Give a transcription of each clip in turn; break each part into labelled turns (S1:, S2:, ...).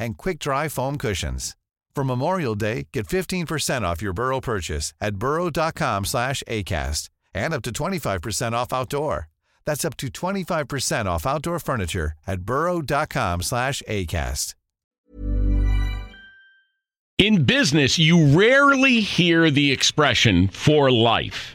S1: and quick-dry foam cushions. For Memorial Day, get 15% off your Burrow purchase at burrow.com slash ACAST and up to 25% off outdoor. That's up to 25% off outdoor furniture at burrow.com slash ACAST.
S2: In business, you rarely hear the expression for life.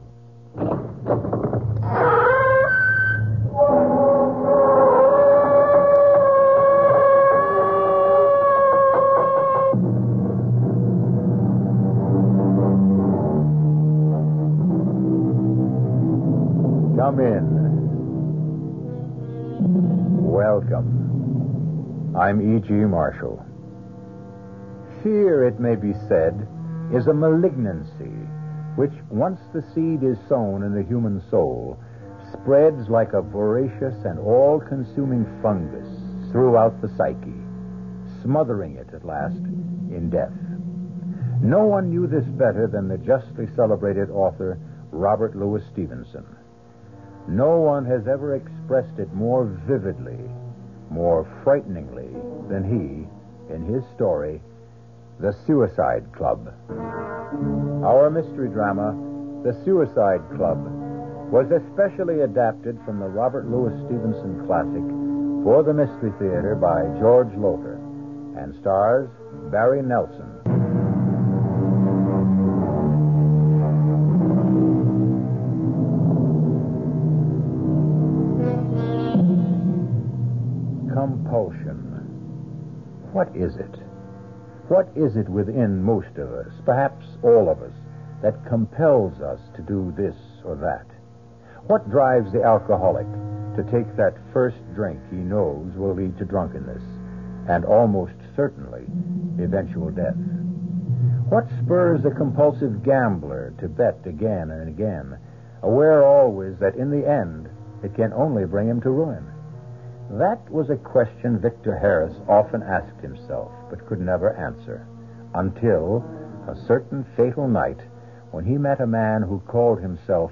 S3: Come in. Welcome. I'm E.G. Marshall. Fear, it may be said, is a malignancy which, once the seed is sown in the human soul, spreads like a voracious and all consuming fungus throughout the psyche, smothering it at last in death. No one knew this better than the justly celebrated author Robert Louis Stevenson. No one has ever expressed it more vividly, more frighteningly than he in his story, The Suicide Club. Our mystery drama, The Suicide Club, was especially adapted from the Robert Louis Stevenson classic for the Mystery Theater by George Lowther and stars Barry Nelson. Compulsion. What is it? What is it within most of us, perhaps all of us, that compels us to do this or that? What drives the alcoholic to take that first drink he knows will lead to drunkenness and almost certainly eventual death? What spurs the compulsive gambler to bet again and again, aware always that in the end it can only bring him to ruin? That was a question Victor Harris often asked himself, but could never answer, until a certain fatal night when he met a man who called himself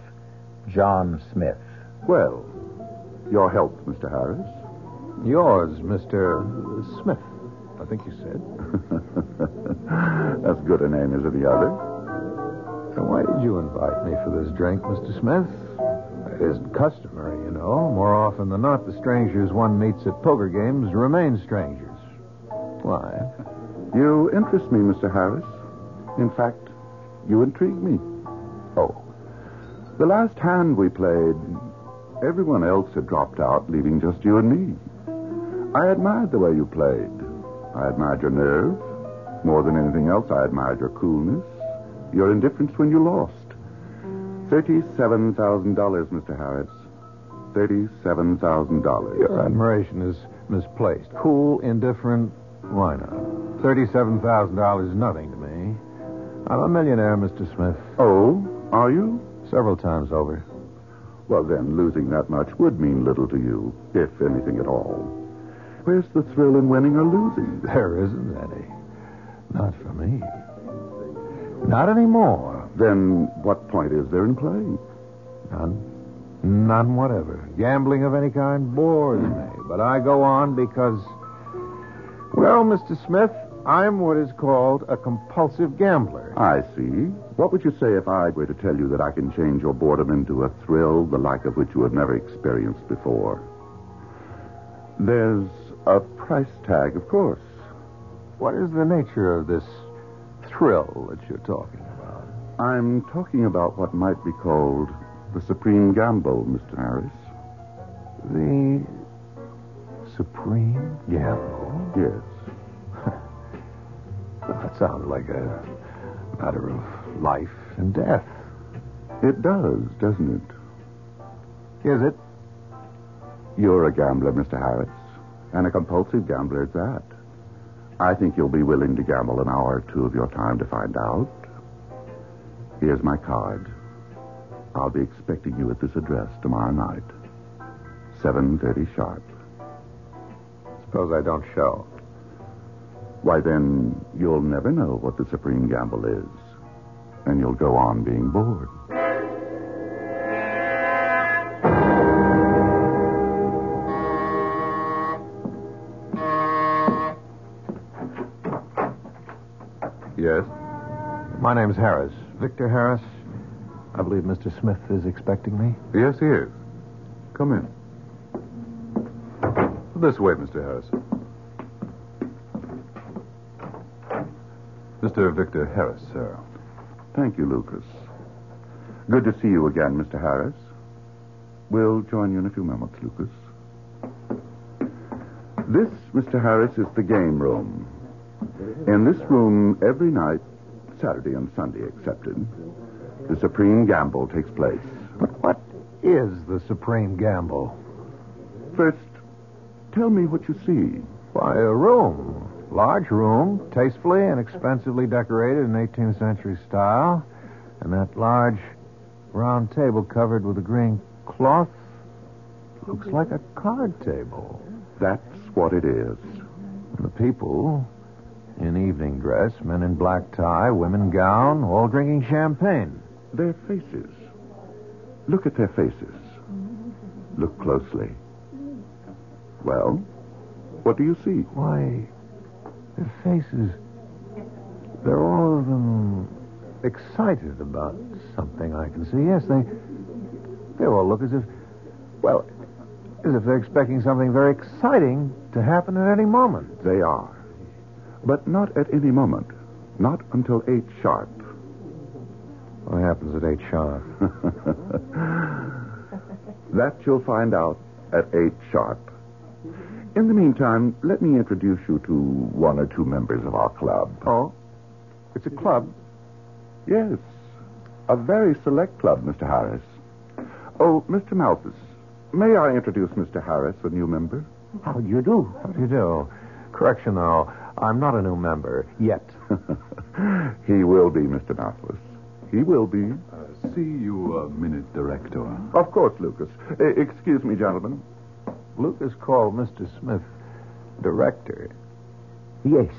S3: John Smith.
S4: Well, your health, Mr. Harris.
S3: Yours, Mr. Smith, I think you said.
S4: As good a name as any other.
S3: So why did you invite me for this drink, Mr. Smith? It isn't customary, you know. More often than not, the strangers one meets at poker games remain strangers. Why?
S4: You interest me, Mr. Harris. In fact, you intrigue me.
S3: Oh.
S4: The last hand we played, everyone else had dropped out, leaving just you and me. I admired the way you played. I admired your nerve, More than anything else, I admired your coolness, your indifference when you lost. $37,000, Mr. Harris. $37,000.
S5: Your admiration is misplaced. Cool, indifferent, why not? $37,000 is nothing to me. I'm a millionaire, Mr. Smith.
S4: Oh, are you?
S5: Several times over.
S4: Well, then, losing that much would mean little to you, if anything at all. Where's the thrill in winning or losing?
S5: There isn't any. Not for me. Not anymore.
S4: Then what point is there in playing?
S5: None. None whatever. Gambling of any kind bores me. But I go on because, well, Mr. Smith, I'm what is called a compulsive gambler.
S4: I see. What would you say if I were to tell you that I can change your boredom into a thrill the like of which you have never experienced before? There's a price tag, of course.
S5: What is the nature of this thrill that you're talking about?
S4: I'm talking about what might be called the supreme gamble, Mr. Harris.
S5: The supreme gamble?
S4: Yes.
S5: That sounds like a matter of life and death.
S4: It does, doesn't it?
S5: Is it?
S4: You're a gambler, Mr. Harris, and a compulsive gambler at that. I think you'll be willing to gamble an hour or two of your time to find out. Here's my card. I'll be expecting you at this address tomorrow night. 7.30 sharp.
S5: Suppose I don't show.
S4: Why, then, you'll never know what the supreme gamble is. And you'll go on being bored. Yes?
S5: My name's Harris. Victor Harris. I believe Mr. Smith is expecting me.
S4: Yes, he is. Come in. This way, Mr. Harris.
S5: Mr. Victor Harris, sir.
S4: Thank you, Lucas. Good to see you again, Mr. Harris. We'll join you in a few moments, Lucas. This, Mr. Harris, is the game room. In this room, every night, Saturday and Sunday excepted, the supreme gamble takes place.
S5: But what is the supreme gamble?
S4: First, tell me what you see.
S5: Why, a room. Large room, tastefully and expensively decorated in 18th century style. And that large round table covered with a green cloth looks like a card table.
S4: That's what it is.
S5: And the people in evening dress, men in black tie, women gown, all drinking champagne.
S4: Their faces. Look at their faces. Look closely. Well, what do you see?
S5: Why, their faces, they're all of them excited about something I can see. Yes, they, they all look as if, well, as if they're expecting something very exciting to happen at any moment.
S4: They are. But not at any moment. Not until eight sharp.
S5: What happens at eight sharp?
S4: that you'll find out at eight sharp. In the meantime, let me introduce you to one or two members of our club.
S5: Oh? It's a club?
S4: Yes. A very select club, Mr. Harris. Oh, Mr. Malthus, may I introduce Mr. Harris, a new member?
S5: How do you do? How do you do? Correction, though. I'm not a new member yet.
S4: he will be, Mr. Malthus. He will be.
S6: Uh, see you a minute, Director.
S4: Of course, Lucas. Uh, excuse me, gentlemen.
S5: Lucas called Mr. Smith director.
S7: Yes.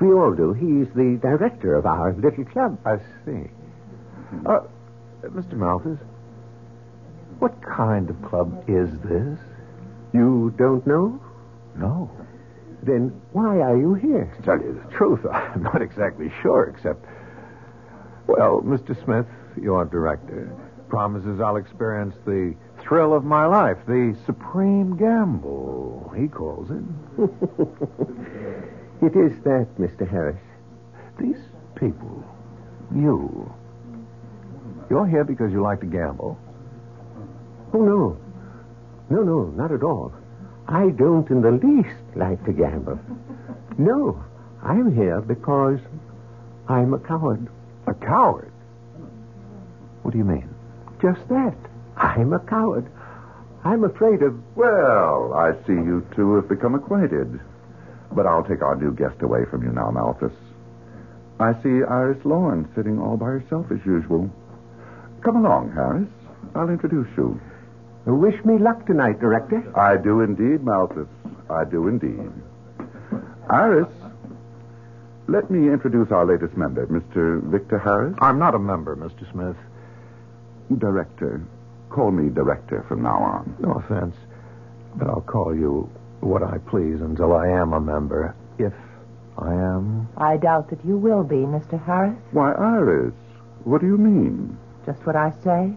S7: We all do. He's the director of our little club.
S5: I see. Uh, Mr. Malthus, what kind of club is this?
S7: You don't know?
S5: No.
S7: Then why are you here?
S5: To tell you the truth, I'm not exactly sure, except. Well, Mr. Smith, your director, promises I'll experience the thrill of my life, the supreme gamble, he calls it.
S7: it is that, Mr. Harris.
S5: These people, you, you're here because you like to gamble?
S7: Oh, no. No, no, not at all. I don't in the least like to gamble. No, I'm here because I'm a coward.
S5: A coward? What do you mean?
S7: Just that. I'm a coward. I'm afraid of.
S4: Well, I see you two have become acquainted. But I'll take our new guest away from you now, Malthus. I see Iris Lorne sitting all by herself as usual. Come along, Harris. I'll introduce you.
S7: Wish me luck tonight, Director.
S4: I do indeed, Malthus. I do indeed. Iris, let me introduce our latest member, Mr. Victor Harris.
S5: I'm not a member, Mr. Smith.
S4: Director. Call me Director from now on.
S5: No offense, but I'll call you what I please until I am a member. If I am.
S8: I doubt that you will be, Mr. Harris.
S4: Why, Iris, what do you mean?
S8: Just what I say.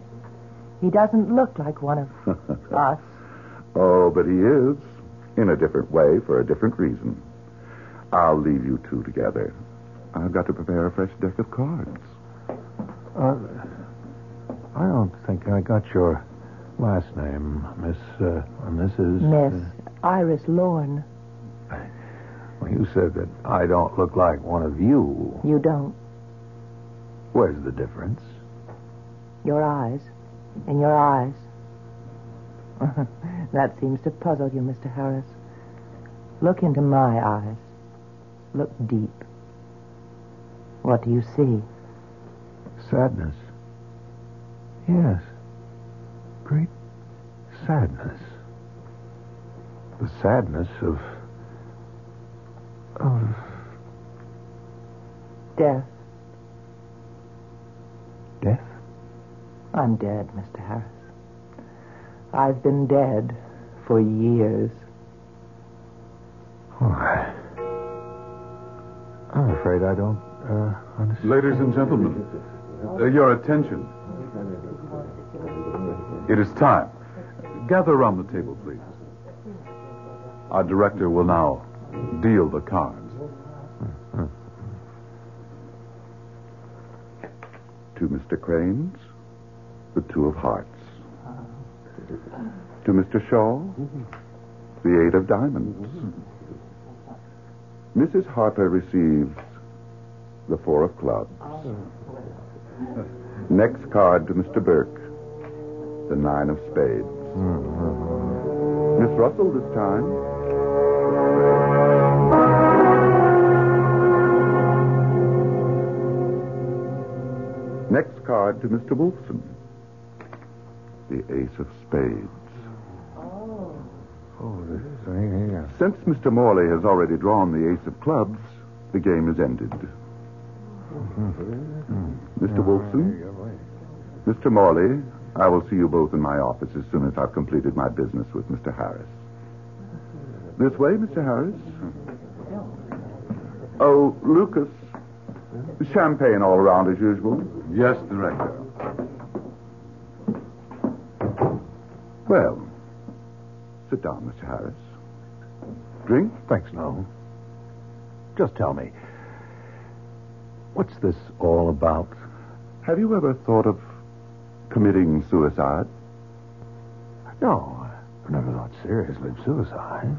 S8: He doesn't look like one of us.
S4: Oh, but he is. In a different way, for a different reason. I'll leave you two together. I've got to prepare a fresh deck of cards.
S5: Uh, I don't think I got your last name, Miss, uh, Mrs.
S8: Miss Iris Lorne.
S5: Well, you said that I don't look like one of you.
S8: You don't.
S5: Where's the difference?
S8: Your eyes. In your eyes. that seems to puzzle you, Mr. Harris. Look into my eyes. Look deep. What do you see?
S5: Sadness. Yes. Great sadness. The sadness of. of.
S8: Death.
S5: death?
S8: I'm dead, Mr. Harris. I've been dead for years.
S5: Oh, I... I'm afraid I don't uh, understand.
S6: Ladies and gentlemen, uh, your attention. It is time. Gather around the table, please. Our director will now deal the cards.
S4: To Mr. Cranes, the two of hearts. To Mr. Shaw, the eight of diamonds. Mrs. Harper receives the four of clubs. Next card to Mr. Burke, the nine of spades. Miss Russell this time. Next card to Mr. Wolfson, the ace of spades.
S5: Oh, this is. Yeah.
S4: Since Mr. Morley has already drawn the ace of clubs, the game is ended. Hmm. Mr. Wolfson, Mr. Morley, I will see you both in my office as soon as I've completed my business with Mr. Harris. This way, Mr. Harris. Oh, Lucas, champagne all around as usual.
S6: Yes, Director.
S4: Well, sit down, Mr. Harris. Drink?
S5: Thanks, no. Just tell me, what's this all about?
S4: Have you ever thought of committing suicide?
S5: No, I've never thought seriously of suicide.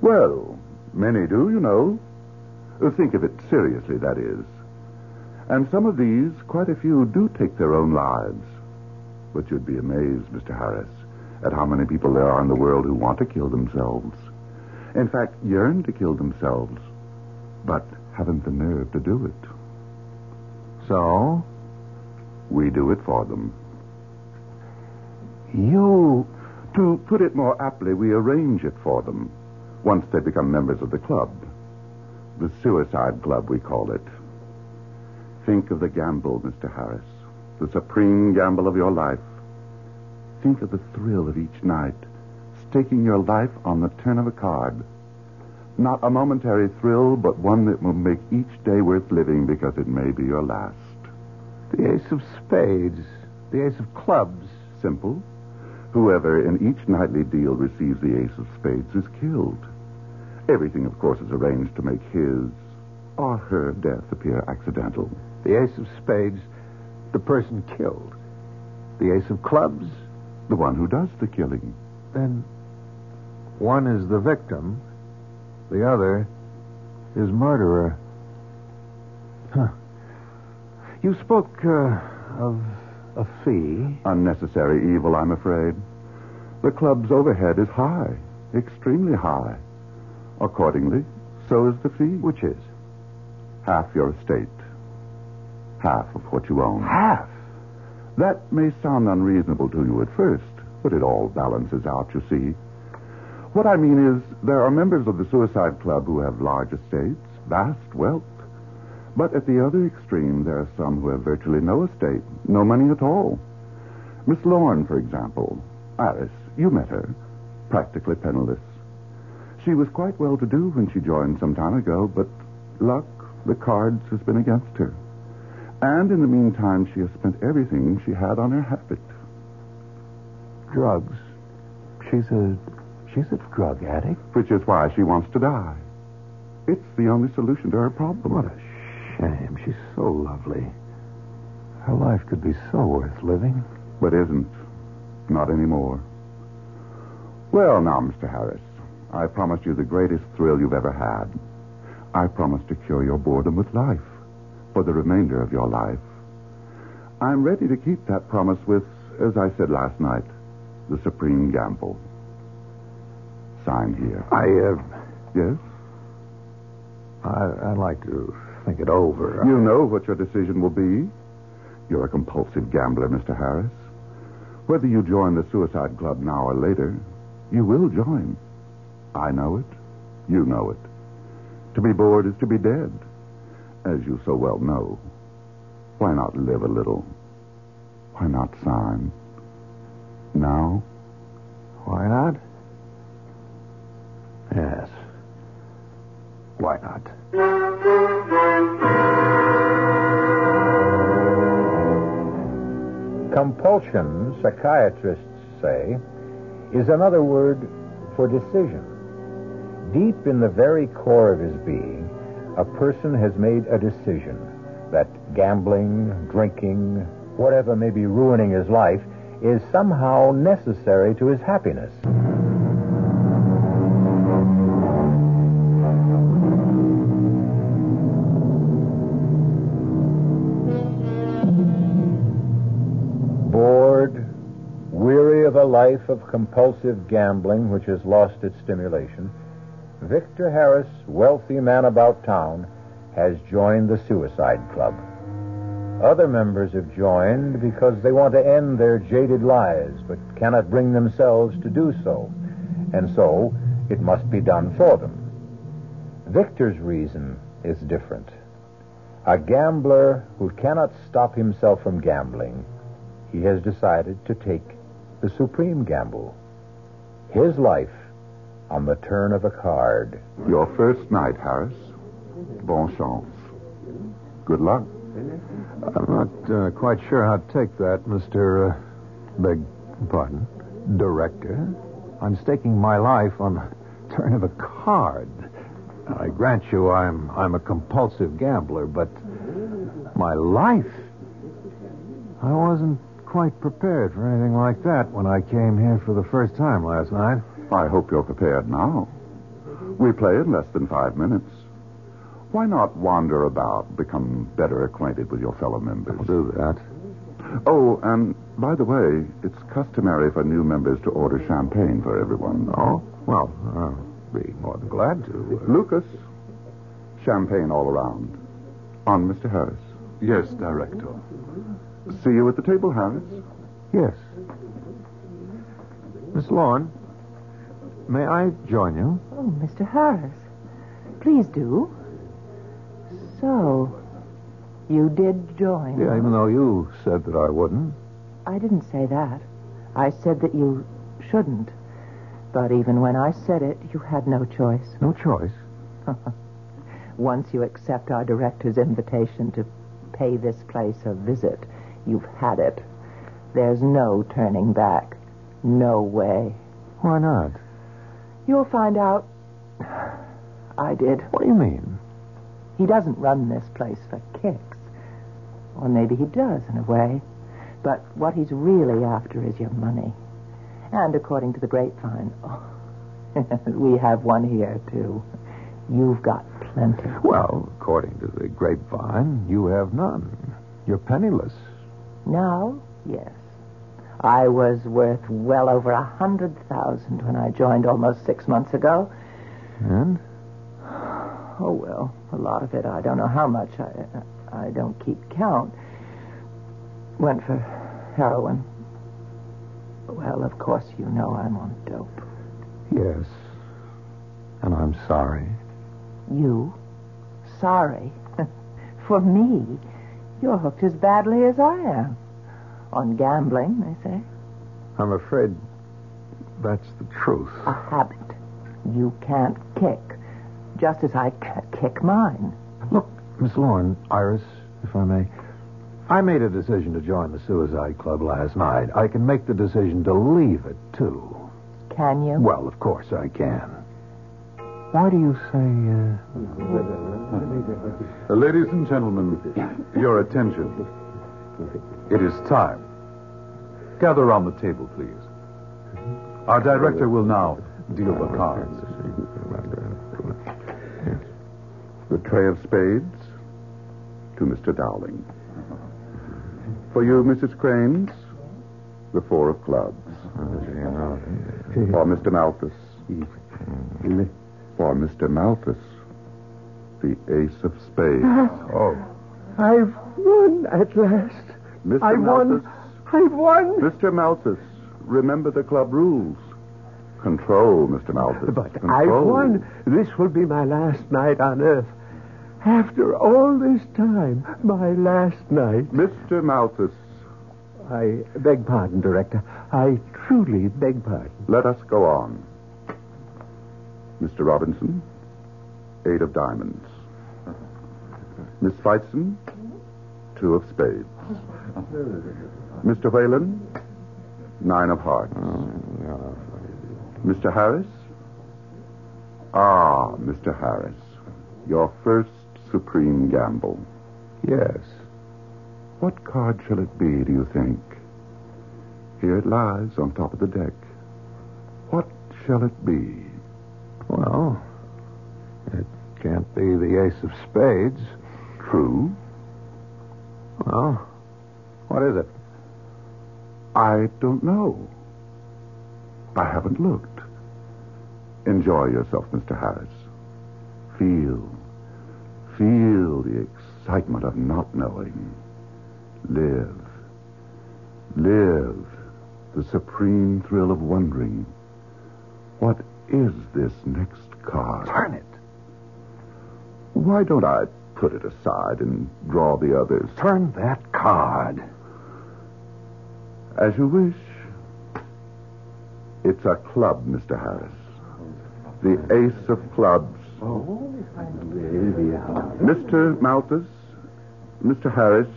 S4: Well, many do, you know. Think of it seriously, that is. And some of these, quite a few, do take their own lives. But you'd be amazed, Mr. Harris, at how many people there are in the world who want to kill themselves. In fact, yearn to kill themselves, but haven't the nerve to do it.
S5: So,
S4: We do it for them.
S5: you.
S4: To put it more aptly, we arrange it for them once they become members of the club. The suicide club, we call it. Think of the gamble, Mr. Harris. The supreme gamble of your life. Think of the thrill of each night, staking your life on the turn of a card. Not a momentary thrill, but one that will make each day worth living because it may be your last.
S5: The ace of spades, the ace of clubs.
S4: Simple. Whoever in each nightly deal receives the ace of spades is killed. Everything, of course, is arranged to make his or her death appear accidental.
S5: The ace of spades, the person killed. The ace of clubs,
S4: The one who does the killing.
S5: then one is the victim, the other is murderer. Huh. You spoke uh, of a fee.
S4: Unnecessary evil, I'm afraid. The club's overhead is high, extremely high. Accordingly, so is the fee.
S5: Which is?
S4: Half your estate. Half of what you own.
S5: Half?
S4: That may sound unreasonable to you at first, but it all balances out, you see. What I mean is, there are members of the Suicide Club who have large estates, vast wealth. But at the other extreme, there are some who have virtually no estate, no money at all. Miss Lorne, for example. Iris, you met her. Practically penniless. She was quite well to do when she joined some time ago, but luck, the cards, has been against her. And in the meantime, she has spent everything she had on her habit.
S5: Drugs. She's a she's a drug addict.
S4: Which is why she wants to die. It's the only solution to her problem.
S5: What a shame. She's so lovely. Her life could be so worth living.
S4: But isn't. Not anymore. Well, now, Mr. Harris, I promised you the greatest thrill you've ever had. I promised to cure your boredom with life for the remainder of your life. I'm ready to keep that promise with, as I said last night, the supreme gamble. Sign here.
S5: I, uh,
S4: Yes?
S5: I, I'd like to think it over.
S4: You know what your decision will be. You're a compulsive gambler, Mr. Harris. Whether you join the Suicide Club now or later, you will join. I know it. You know it. To be bored is to be dead, as you so well know. Why not live a little? Why not sign? Now?
S5: Why not? Yes. Why not?
S3: Compulsion, psychiatrists say, is another word for decision. Deep in the very core of his being, a person has made a decision that gambling, drinking, whatever may be ruining his life is somehow necessary to his happiness. Life of compulsive gambling which has lost its stimulation, Victor Harris, wealthy man about town, has joined the Suicide Club. Other members have joined because they want to end their jaded lives but cannot bring themselves to do so, and so it must be done for them. Victor's reason is different. A gambler who cannot stop himself from gambling, he has decided to take the supreme gamble. His life on the turn of a card.
S4: Your first night, Harris. Bon chance. Good luck.
S5: I'm not uh, quite sure how to take that, Mr. Uh, beg pardon, director. I'm staking my life on the turn of a card. I grant you I'm I'm a compulsive gambler, but my life I wasn't quite prepared for anything like that when I came here for the first time last night.
S4: I hope you're prepared now. We play in less than five minutes. Why not wander about, become better acquainted with your fellow members?
S5: I'll do that.
S4: Oh, and by the way, it's customary for new members to order champagne for everyone.
S5: Oh, well, I'll be more than glad to.
S4: Lucas, champagne all around. On Mr. Harris.
S6: Yes, Director.
S4: See you at the table, Harris.
S5: Yes. Miss Lorne, may I join you?
S8: Oh, Mr. Harris. Please do. So, you did join.
S5: Yeah, even though you said that I wouldn't.
S8: I didn't say that. I said that you shouldn't. But even when I said it, you had no choice.
S5: No choice.
S8: Once you accept our director's invitation to pay this place a visit, you've had it. There's no turning back. No way.
S5: Why not?
S8: You'll find out. I did.
S5: What do you mean?
S8: He doesn't run this place for kicks. Or maybe he does, in a way. But what he's really after is your money. And according to the grapevine, oh, we have one here, too. You've got plenty.
S5: Well, according to the grapevine, you have none. You're penniless.
S8: Now, yes. I was worth well over a hundred thousand when I joined almost six months ago.
S5: And?
S8: Oh, well, a lot of it, I don't know how much. I, I don't keep count. Went for heroin. Well, of course, you know I'm on dope.
S5: Yes. And I'm sorry.
S8: You? Sorry? for me? You're hooked as badly as I am. On gambling, they say.
S5: I'm afraid that's the truth.
S8: A habit. You can't kick. Just as I can't kick mine.
S5: Look, Miss Lorne, Iris, if I may. I made a decision to join the Suicide Club last night. I can make the decision to leave it, too.
S8: Can you?
S5: Well, of course I can. Why do you say,
S6: Uh, ladies and gentlemen, your attention. It is time. Gather around the table, please. Our director will now deal the cards.
S4: The trey of spades to Mr. Dowling. For you, Mrs. Cranes, the four of clubs. For Mr. Malthus. For Mr. Malthus, the ace of spades.
S7: Ah, oh. I've won at last.
S4: Mr.
S7: I won.
S4: Malthus.
S7: I've won.
S4: Mr. Malthus, remember the club rules. Control, Mr. Malthus.
S7: But
S4: Control.
S7: I've won. This will be my last night on Earth. After all this time, my last night.
S4: Mr. Malthus,
S7: I beg pardon, Director. I truly beg pardon.
S4: let us go on. Mr. Robinson, eight of diamonds. Miss Feitzen, two of spades. Mr. Whalen, nine of hearts. Mr. Harris? Ah, Mr. Harris, your first supreme gamble.
S5: yes.
S4: What card shall it be, do you think? Here it lies on top of the deck. What shall it be?
S5: Well, it can't be the ace of spades.
S4: True.
S5: Well, what is it?
S4: I don't know. I haven't looked. Enjoy yourself, Mr. Harris. Feel, feel the excitement of not knowing. Live, live the supreme thrill of wondering. What is this next card?
S5: Turn it.
S4: Why don't I put it aside and draw the others?
S5: Turn that card.
S4: As you wish. It's a club, Mr. Harris. The ace of clubs. Oh, Mr. Malthus, Mr. Harris,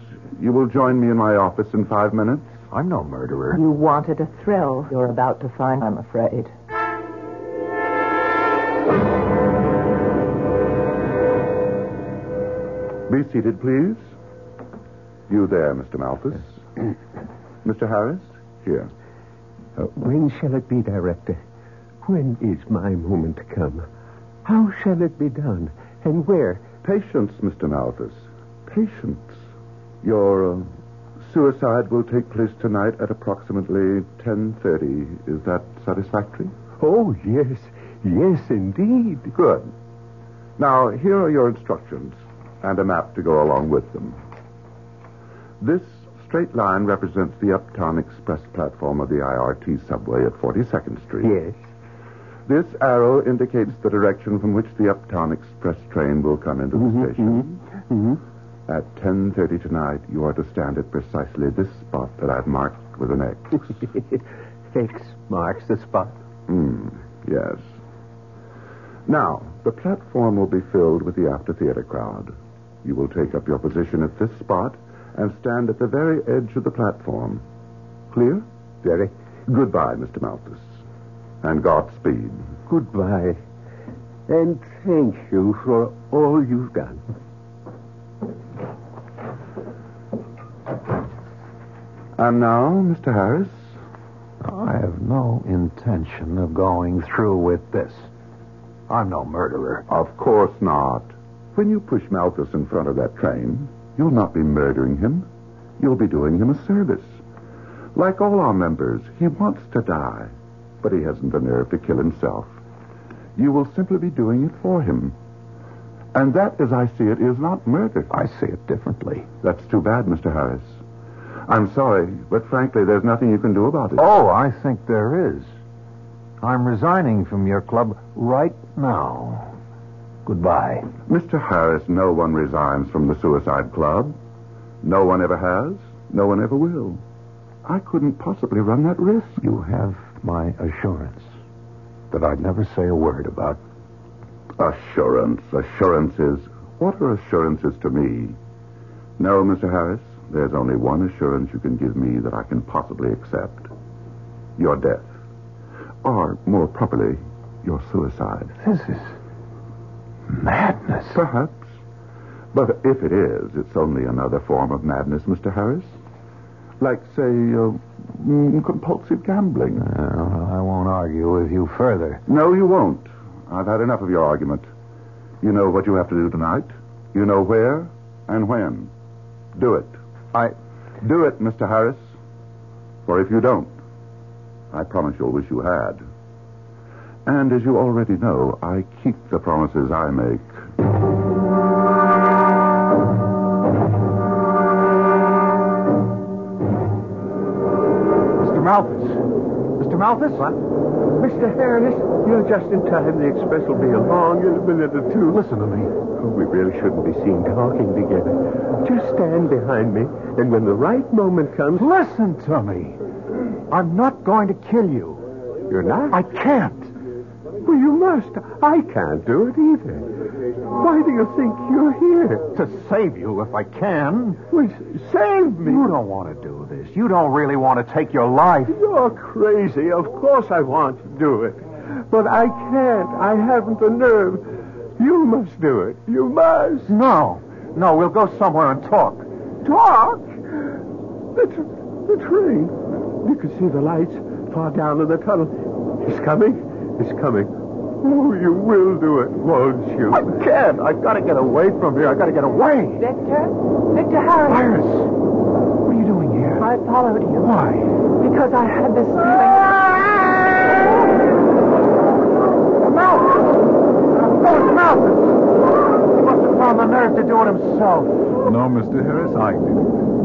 S4: you will join me in my office in five minutes.
S5: I'm no murderer.
S8: You wanted a thrill. You're about to find, I'm afraid.
S4: Be seated, please. You there, Mr. Malthus. Mr. Harris, here.
S7: Uh, when shall it be, Director? When is my moment to come? How shall it be done? And where?
S4: Patience, Mr. Malthus. Patience. Your uh, suicide will take place tonight at approximately 10.30. Is that satisfactory?
S7: Oh, yes. Yes, indeed.
S4: Good. Now, here are your instructions and a map to go along with them. This straight line represents the Uptown Express platform of the IRT subway at 42nd Street.
S7: Yes.
S4: This arrow indicates the direction from which the Uptown Express train will come into the station.
S7: Mm-hmm.
S4: At 10.30 tonight, you are to stand at precisely this spot that I've marked with an X.
S7: X marks the spot.
S4: Hmm, yes. Now, the platform will be filled with the after theater crowd. You will take up your position at this spot and stand at the very edge of the platform. Clear?
S7: Very.
S4: Goodbye, Mr. Malthus. And Godspeed.
S7: Goodbye. And thank you for all you've done.
S4: And now, Mr. Harris?
S5: I have no intention of going through with this. I'm no murderer.
S4: Of course not. When you push Malthus in front of that train, you'll not be murdering him. You'll be doing him a service. Like all our members, he wants to die, but he hasn't the nerve to kill himself. You will simply be doing it for him. And that, as I see it, is not murder.
S5: I see it differently.
S4: That's too bad, Mr. Harris. I'm sorry, but frankly, there's nothing you can do about it.
S5: Oh, I think there is. I'm resigning from your club right now. Goodbye.
S4: Mr. Harris, no one resigns from the Suicide Club. No one ever has. No one ever will. I couldn't possibly run that risk.
S5: You have my assurance that I'd never say a word about.
S4: Assurance. Assurances. What are assurances to me? No, Mr. Harris, there's only one assurance you can give me that I can possibly accept your death. Or, more properly, your suicide.
S5: This is madness.
S4: Perhaps. But if it is, it's only another form of madness, Mr. Harris. Like, say, uh, mm, compulsive gambling.
S5: Well, I won't argue with you further.
S4: No, you won't. I've had enough of your argument. You know what you have to do tonight. You know where and when. Do it.
S5: I.
S4: Do it, Mr. Harris. For if you don't, I promise you'll wish you had. And as you already know, I keep the promises I make.
S5: Mr. Malthus. Mr. Malthus? What?
S7: Mr. Harris, you're just in time. The express will be along in a minute or two.
S5: Listen to me.
S7: Oh, we really shouldn't be seen talking together. Just stand behind me, and when the right moment comes.
S5: Listen to me. I'm not going to kill you.
S7: You're not?
S5: I can't.
S7: Well, you must. I can't do it either. Why do you think you're here?
S5: To save you if I can.
S7: Well, save me.
S5: You don't want to do this. You don't really want to take your life.
S7: You're crazy. Of course I want to do it. But I can't. I haven't the nerve. You must do it. You must.
S5: No. No, we'll go somewhere and talk.
S7: Talk? The, tr- the train. You can see the lights far down in the tunnel. It's coming. It's coming. Oh, you will do it, won't you?
S5: I can't. I've got to get away from here. I've got to get away.
S8: Victor? Victor Harris.
S5: Iris, what are you doing here?
S8: I followed you.
S5: Why?
S8: Because I had this feeling.
S5: The Malthus! Oh, it's Malthus! He must have found the nerve to do it himself.
S6: No, Mr. Harris, I did it.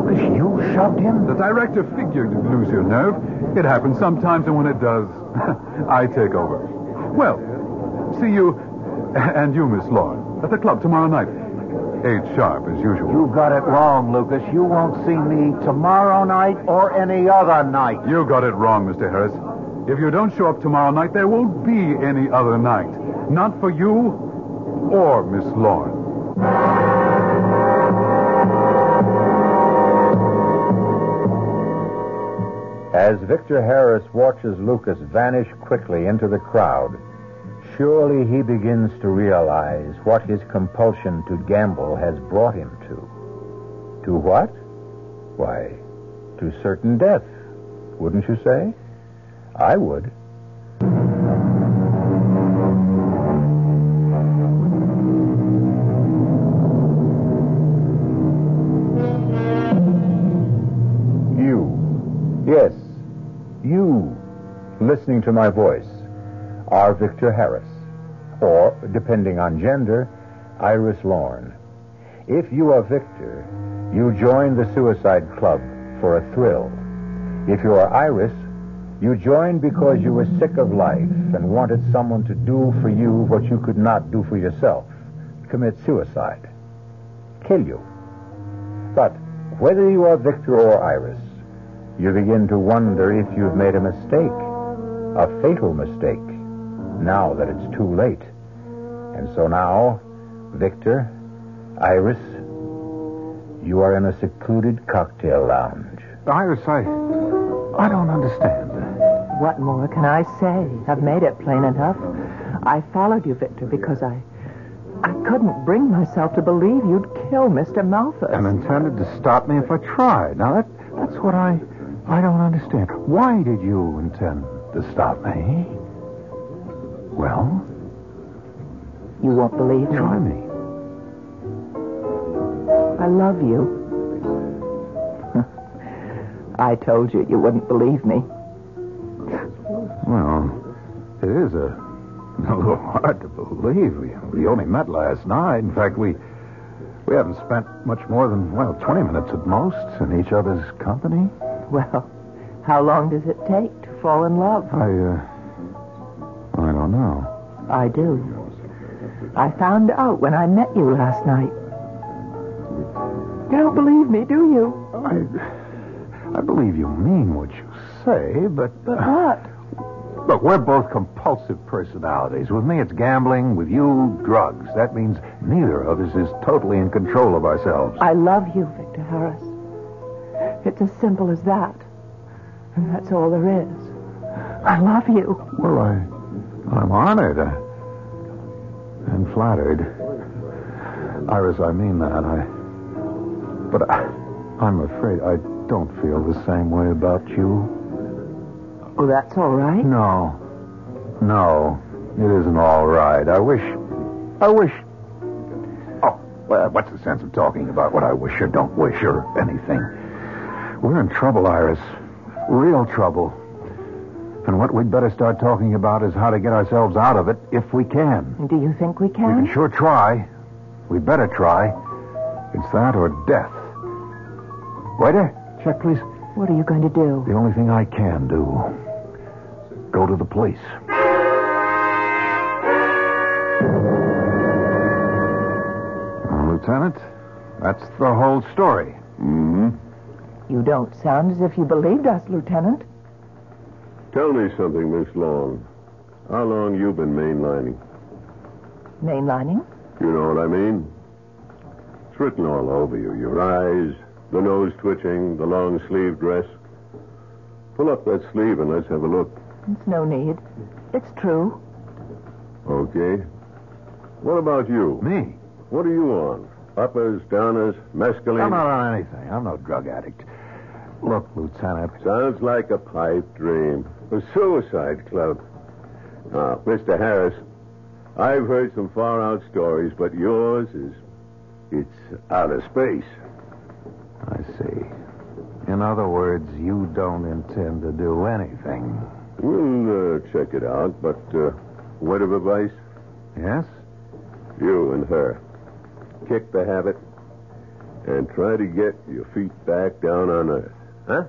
S5: Lucas, you shoved him?
S6: The director figured you'd lose your nerve. It happens sometimes, and when it does, I take over. Well, see you, and you, Miss Lorne, at the club tomorrow night. Eight sharp, as usual.
S3: You got it wrong, Lucas. You won't see me tomorrow night or any other night.
S6: You got it wrong, Mr. Harris. If you don't show up tomorrow night, there won't be any other night. Not for you or Miss Lorne.
S3: As Victor Harris watches Lucas vanish quickly into the crowd, surely he begins to realize what his compulsion to gamble has brought him to. To what? Why, to certain death, wouldn't you say? I would. Listening to my voice, are Victor Harris, or, depending on gender, Iris Lorne. If you are Victor, you join the Suicide Club for a thrill. If you are Iris, you joined because you were sick of life and wanted someone to do for you what you could not do for yourself commit suicide, kill you. But whether you are Victor or Iris, you begin to wonder if you've made a mistake, a fatal mistake, now that it's too late. And so now, Victor, Iris, you are in a secluded cocktail lounge.
S5: Iris, I. I don't understand.
S8: What more can I say? I've made it plain enough. I followed you, Victor, because I. I couldn't bring myself to believe you'd kill Mr. Malthus.
S5: And intended to stop me if I tried. Now, that, that's what I. I don't understand. Why did you intend to stop me? Well,
S8: You won't believe me.
S5: try me.
S8: I love you. I told you you wouldn't believe me.
S5: Well, it is a, a little hard to believe. We, we only met last night. In fact, we we haven't spent much more than well, twenty minutes at most in each other's company.
S8: Well, how long does it take to fall in love?
S5: I uh, I don't know.
S8: I do. I found out when I met you last night. You don't believe me, do you?
S5: I I believe you mean what you say, but
S8: But what?
S5: Look, we're both compulsive personalities. With me, it's gambling. With you, drugs. That means neither of us is totally in control of ourselves.
S8: I love you, Victor Harris. It's as simple as that. And that's all there is. I love you.
S5: Well, I, I'm honored uh, and flattered. Iris, I mean that. I, but I, I'm afraid I don't feel the same way about you.
S8: Oh, that's all right.
S5: No, no, it isn't all right. I wish, I wish. Oh, well, what's the sense of talking about what I wish or don't wish or anything? We're in trouble, Iris. Real trouble. And what we'd better start talking about is how to get ourselves out of it if we can.
S8: Do you think we can?
S5: We
S8: can?
S5: sure try. We better try. It's that or death. Waiter, check, please.
S8: What are you going to do?
S5: The only thing I can do. Is go to the police. Lieutenant, that's the whole story.
S6: hmm
S8: You don't sound as if you believed us, Lieutenant.
S7: Tell me something, Miss Lorne. How long you been mainlining?
S8: Mainlining?
S7: You know what I mean? It's written all over you. Your eyes, the nose twitching, the long sleeve dress. Pull up that sleeve and let's have a look.
S8: It's no need. It's true.
S7: Okay. What about you?
S5: Me?
S7: What are you on? Uppers, downers, mescaline?
S5: I'm not on anything. I'm no drug addict. Look, Lieutenant.
S7: Sounds like a pipe dream. A suicide club. Now, Mr. Harris, I've heard some far out stories, but yours is. It's outer space.
S5: I see. In other words, you don't intend to do anything.
S7: We'll uh, check it out, but uh, word of advice?
S5: Yes?
S7: You and her. Kick the habit and try to get your feet back down on earth. Huh?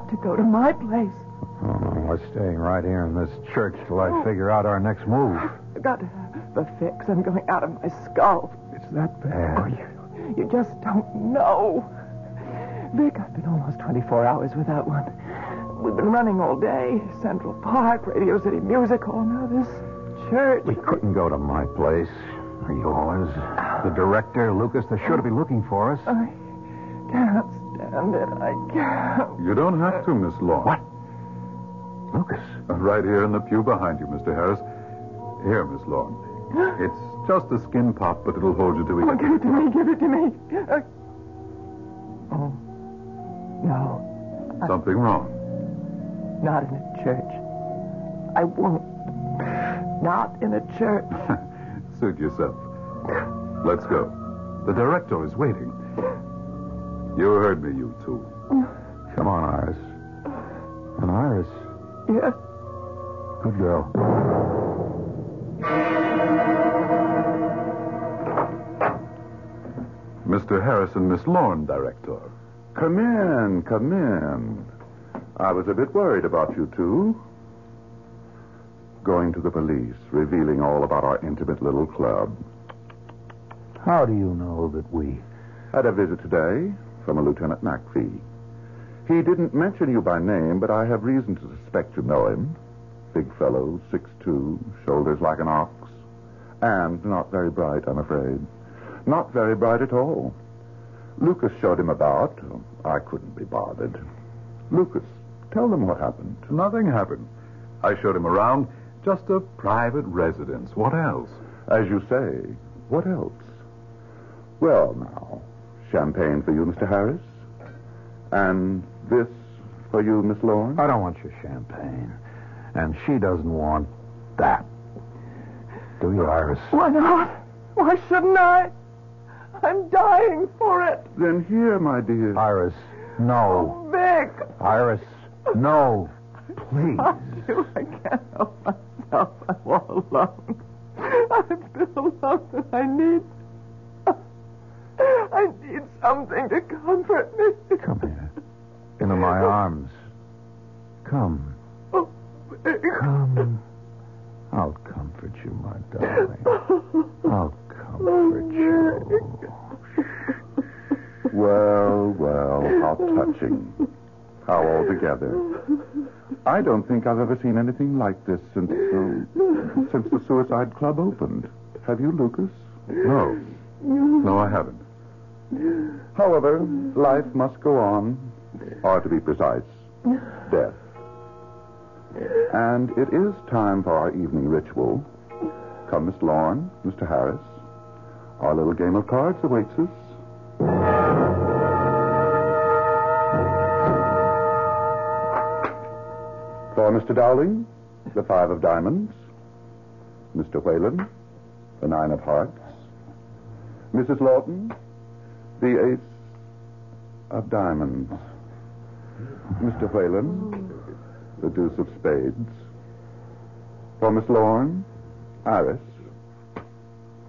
S8: Got to go to my place.
S5: Oh, we're staying right here in this church till I oh. figure out our next move.
S8: I've got to have the fix. I'm going out of my skull.
S5: It's that
S8: Oh,
S5: bad.
S8: you, you just don't know. Vic, I've been almost 24 hours without one. We've been running all day. Central Park, Radio City Music Hall, now this church.
S5: We couldn't go to my place. Or yours. The director, Lucas, they're sure to be looking for us.
S8: I can't stand it. I can't.
S6: You don't have to, Miss Lorne.
S5: What? Lucas.
S6: Uh, Right here in the pew behind you, Mr. Harris. Here, Miss Lorne. It's just a skin pop, but it'll hold you to
S8: Oh,
S6: eat.
S8: give it to me. Give it to me. Uh, oh, no.
S6: Something wrong.
S8: Not in a church. I won't. Not in a church.
S6: Suit yourself. Let's go. The director is waiting. You heard me, you two.
S5: Come on, Iris. And Iris,
S8: Yes.
S5: good girl.
S6: Mr. Harrison, Miss Lorne, director.
S4: Come in, come in. I was a bit worried about you two. Going to the police, revealing all about our intimate little club.
S5: How do you know that we...
S4: Had a visit today from a Lieutenant McPhee. He didn't mention you by name, but I have reason to suspect you know him. Big fellow, six-two, shoulders like an ox. And not very bright, I'm afraid. Not very bright at all. Lucas showed him about. I couldn't be bothered. Lucas, tell them what happened.
S6: Nothing happened. I showed him around. Just a private residence. What else?
S4: As you say, what else? Well, now, champagne for you, Mr. Harris? And this for you, Miss Lorne?
S5: I don't want your champagne. And she doesn't want that. Do you, Iris?
S8: Why not? Why shouldn't I? I'm dying for it.
S4: Then here, my dear.
S5: Iris, no.
S8: Oh, Vic!
S5: Iris, no. Please.
S8: You, I can't help myself. I'm all alone. I've been alone and I need. I need something to comfort me.
S5: Come here. Into my arms. Come.
S8: Oh,
S5: Come. I'll comfort you, my darling. I'll comfort you.
S4: Well, well, how touching. How altogether. I don't think I've ever seen anything like this since uh, since the Suicide Club opened. Have you, Lucas?
S6: No. No, I haven't.
S4: However, life must go on, or to be precise, death. And it is time for our evening ritual. Come, Miss Lorne, Mr. Harris. Our little game of cards awaits us. For Mr. Dowling, the five of diamonds. Mr. Whalen, the nine of hearts. Mrs. Lawton, the ace of diamonds. Mr. Whalen, the deuce of spades. For Miss Lorne, Iris,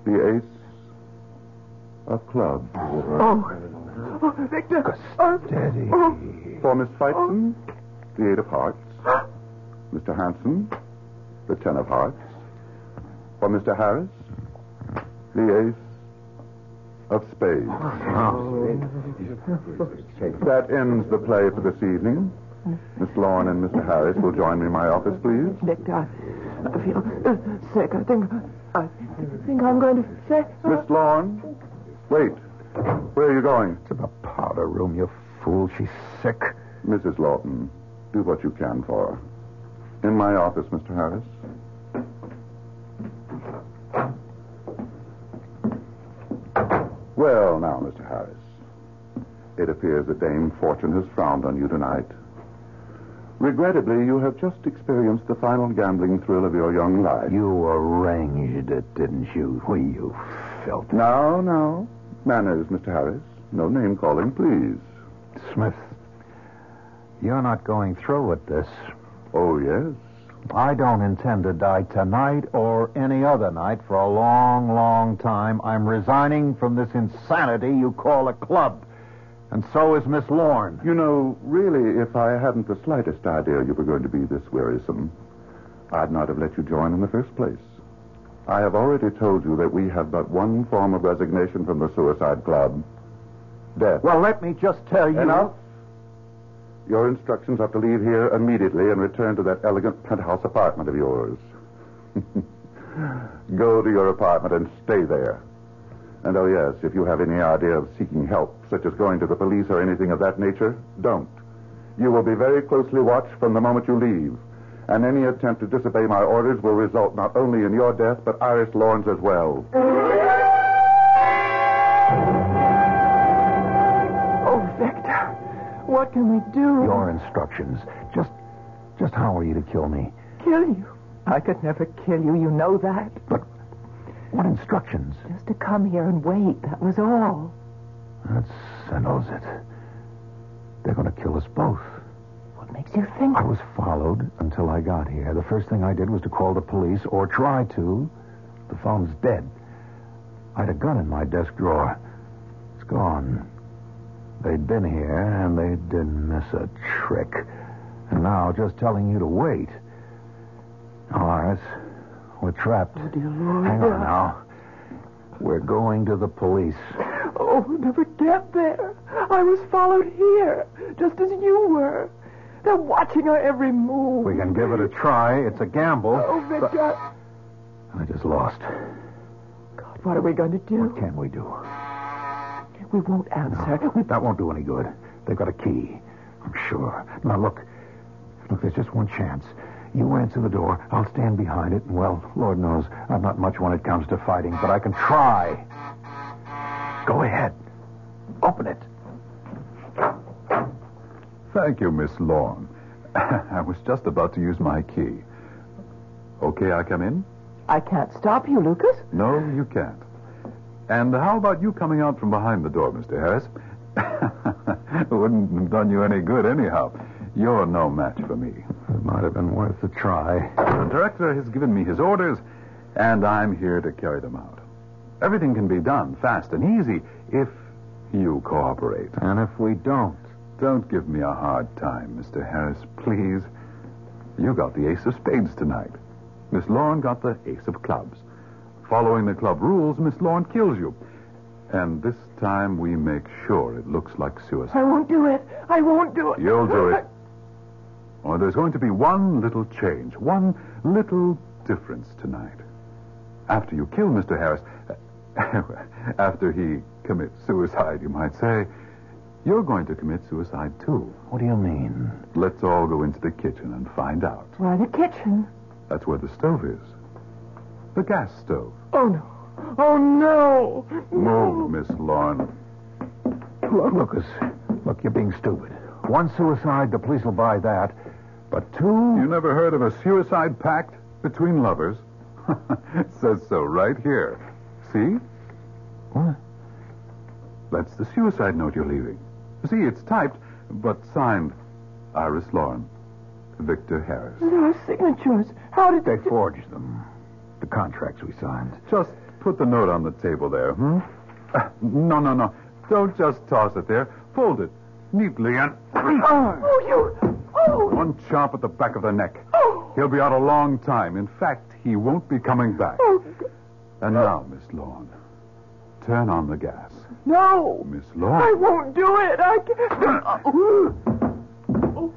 S4: the ace of clubs.
S8: Oh, oh Victor. Oh,
S5: Steady.
S8: oh.
S4: For Miss Feitzen, the eight of hearts. Mr. Hanson, the ten of hearts. For Mr. Harris, the ace of spades. That ends the play for this evening. Miss Lorne and Mr. Harris will join me in my office, please.
S8: Victor, I, I feel uh, sick. I think I think I'm going to say.
S4: Miss Lorne, wait. Where are you going?
S5: To the powder room, you fool. She's sick.
S4: Mrs. Lawton, do what you can for her. In my office, Mr. Harris. Well, now, Mr. Harris, it appears that Dame Fortune has frowned on you tonight. Regrettably, you have just experienced the final gambling thrill of your young life.
S5: You arranged it, didn't you? Well, you filthy.
S4: Now, now. Manners, Mr. Harris. No name calling, please.
S5: Smith, you're not going through with this.
S4: Oh, yes.
S5: I don't intend to die tonight or any other night for a long, long time. I'm resigning from this insanity you call a club. And so is Miss Lorne.
S4: You know, really, if I hadn't the slightest idea you were going to be this wearisome, I'd not have let you join in the first place. I have already told you that we have but one form of resignation from the Suicide Club death.
S5: Well, let me just tell you.
S4: Enough. Your instructions are to leave here immediately and return to that elegant penthouse apartment of yours. Go to your apartment and stay there. And oh, yes, if you have any idea of seeking help, such as going to the police or anything of that nature, don't. You will be very closely watched from the moment you leave. And any attempt to disobey my orders will result not only in your death, but Iris Lorne's as well.
S8: What can we do?
S5: Your instructions. Just, just how are you to kill me?
S8: Kill you? I could never kill you. You know that.
S5: But what instructions?
S8: Just to come here and wait. That was all.
S5: That settles it. They're going to kill us both.
S8: What makes you think?
S5: I was followed until I got here. The first thing I did was to call the police, or try to. The phone's dead. I had a gun in my desk drawer. It's gone. They'd been here, and they didn't miss a trick. And now, just telling you to wait. All right. We're trapped.
S8: Oh, dear Lord.
S5: Hang on now. We're going to the police.
S8: Oh, we'll never get there. I was followed here, just as you were. They're watching our every move.
S5: We can give it a try. It's a gamble.
S8: Oh, Victor.
S5: I just lost.
S8: God, what are we going to do?
S5: What can we do?
S8: We won't answer. We...
S5: That won't do any good. They've got a key. I'm sure. Now, look. Look, there's just one chance. You answer the door. I'll stand behind it. And, well, Lord knows, I'm not much when it comes to fighting, but I can try. Go ahead. Open it.
S6: Thank you, Miss Lorne. I was just about to use my key. Okay, I come in?
S8: I can't stop you, Lucas.
S6: No, you can't. And how about you coming out from behind the door, Mr. Harris? Wouldn't have done you any good anyhow. You're no match for me.
S5: It might have been worth a try.
S6: The director has given me his orders, and I'm here to carry them out. Everything can be done fast and easy if you cooperate.
S5: And if we don't?
S6: Don't give me a hard time, Mr. Harris, please. You got the ace of spades tonight. Miss Lorne got the ace of clubs. Following the club rules, Miss Lorne kills you. And this time we make sure it looks like suicide.
S8: I won't do it. I won't do it.
S6: You'll do it. Well, there's going to be one little change, one little difference tonight. After you kill Mr. Harris, after he commits suicide, you might say, you're going to commit suicide too.
S5: What do you mean?
S6: Let's all go into the kitchen and find out.
S8: Why, the kitchen?
S6: That's where the stove is. The gas stove.
S8: Oh, no. Oh, no.
S6: Move, Miss Lorne.
S5: Look, Lucas. Look, you're being stupid. One suicide, the police will buy that. But two.
S6: You never heard of a suicide pact between lovers? it says so right here. See?
S5: What?
S6: That's the suicide note you're leaving. See, it's typed, but signed Iris Lorne, Victor Harris.
S8: There are signatures. How did
S5: They forged them. Contracts we signed.
S6: Just put the note on the table there, hmm? Uh, no, no, no. Don't just toss it there. Fold it neatly and.
S8: Oh, you. Oh.
S6: One chop at the back of the neck.
S8: Oh.
S6: He'll be out a long time. In fact, he won't be coming back.
S8: Oh.
S6: And now, Miss Lorne, turn on the gas.
S8: No.
S6: Miss Lorne.
S8: I won't do it. I can't. Oh.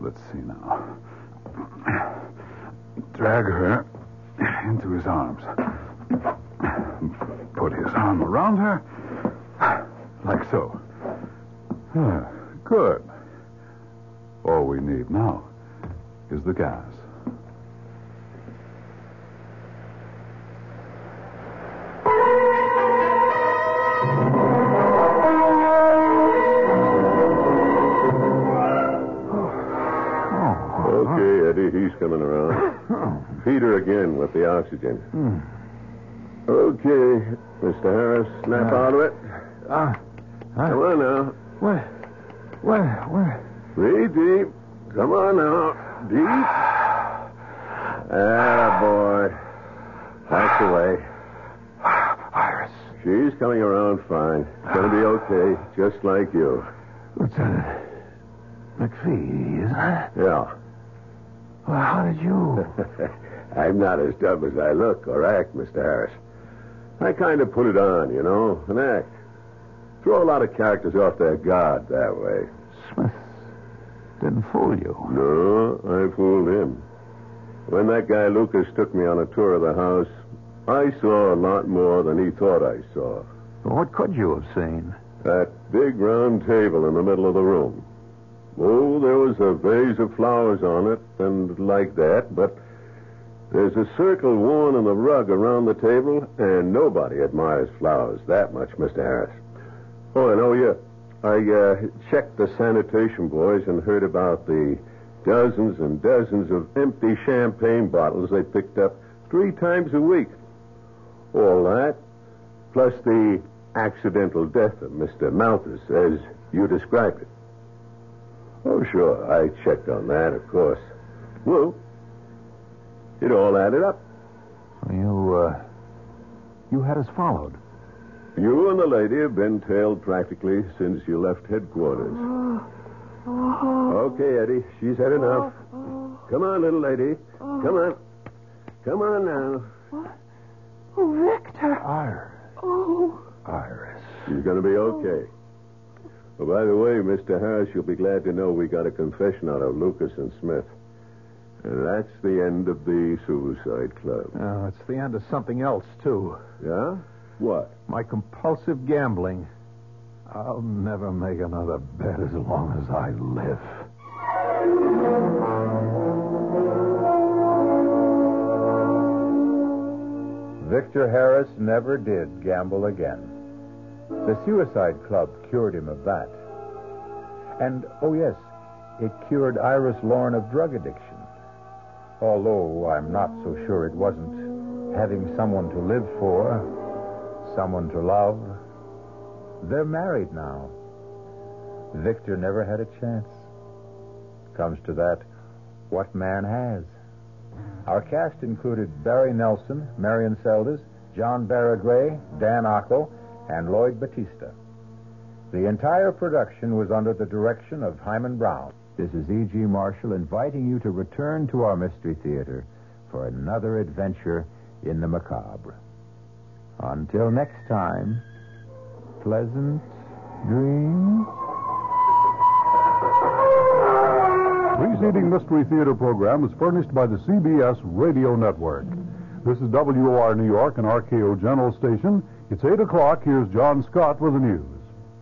S6: Let's see now. Drag her into his arms. Put his arm around her. Like so. Ah, Good. All we need now is the gas.
S7: Her again with the oxygen. Okay, Mr. Harris, snap out of it.
S5: Ah.
S7: Come on now.
S5: Where? Where? Where?
S7: Breathe deep. Come on now. Deep. Ah, boy. That's the way.
S5: Iris.
S7: She's coming around fine. Gonna be okay, just like you.
S5: Lieutenant McPhee, isn't it?
S7: Yeah.
S5: Well, how did you?
S7: I'm not as dumb as I look or act, Mr. Harris. I kind of put it on, you know, an act. Throw a lot of characters off their guard that way.
S5: Smith didn't fool you.
S7: No, I fooled him. When that guy Lucas took me on a tour of the house, I saw a lot more than he thought I saw.
S5: Well, what could you have seen?
S7: That big round table in the middle of the room. Oh, there was a vase of flowers on it, and like that, but there's a circle worn on the rug around the table, and nobody admires flowers that much, Mr. Harris. Oh, and oh, yeah. I uh, checked the sanitation boys and heard about the dozens and dozens of empty champagne bottles they picked up three times a week. All that, plus the accidental death of Mr. Malthus, as you described it. Oh, sure, I checked on that, of course. Well, it all added up.
S5: You, uh, you had us followed.
S7: You and the lady have been tailed practically since you left headquarters. Okay, Eddie, she's had enough. Come on, little lady. Come on. Come on now. What?
S8: Oh, Victor.
S5: Iris.
S8: Oh.
S5: Iris.
S7: She's going to be okay. Oh, by the way, Mr. Harris, you'll be glad to know we got a confession out of Lucas and Smith. And that's the end of the Suicide Club.
S5: Oh, it's the end of something else, too.
S7: Yeah? What?
S5: My compulsive gambling. I'll never make another bet as long as I live.
S3: Victor Harris never did gamble again. The Suicide Club cured him of that. And, oh yes, it cured Iris Lorne of drug addiction. Although I'm not so sure it wasn't having someone to live for, someone to love. They're married now. Victor never had a chance. Comes to that, what man has? Our cast included Barry Nelson, Marian Seldes, John Baragrey, Dan Ocko, and Lloyd Battista. The entire production was under the direction of Himan Brown. This is E.G. Marshall inviting you to return to our Mystery Theater for another adventure in the macabre. Until next time, pleasant dreams.
S6: Preceding Mystery Theater program is furnished by the CBS Radio Network. This is WOR New York and RKO General Station. It's 8 o'clock. Here's John Scott with the news.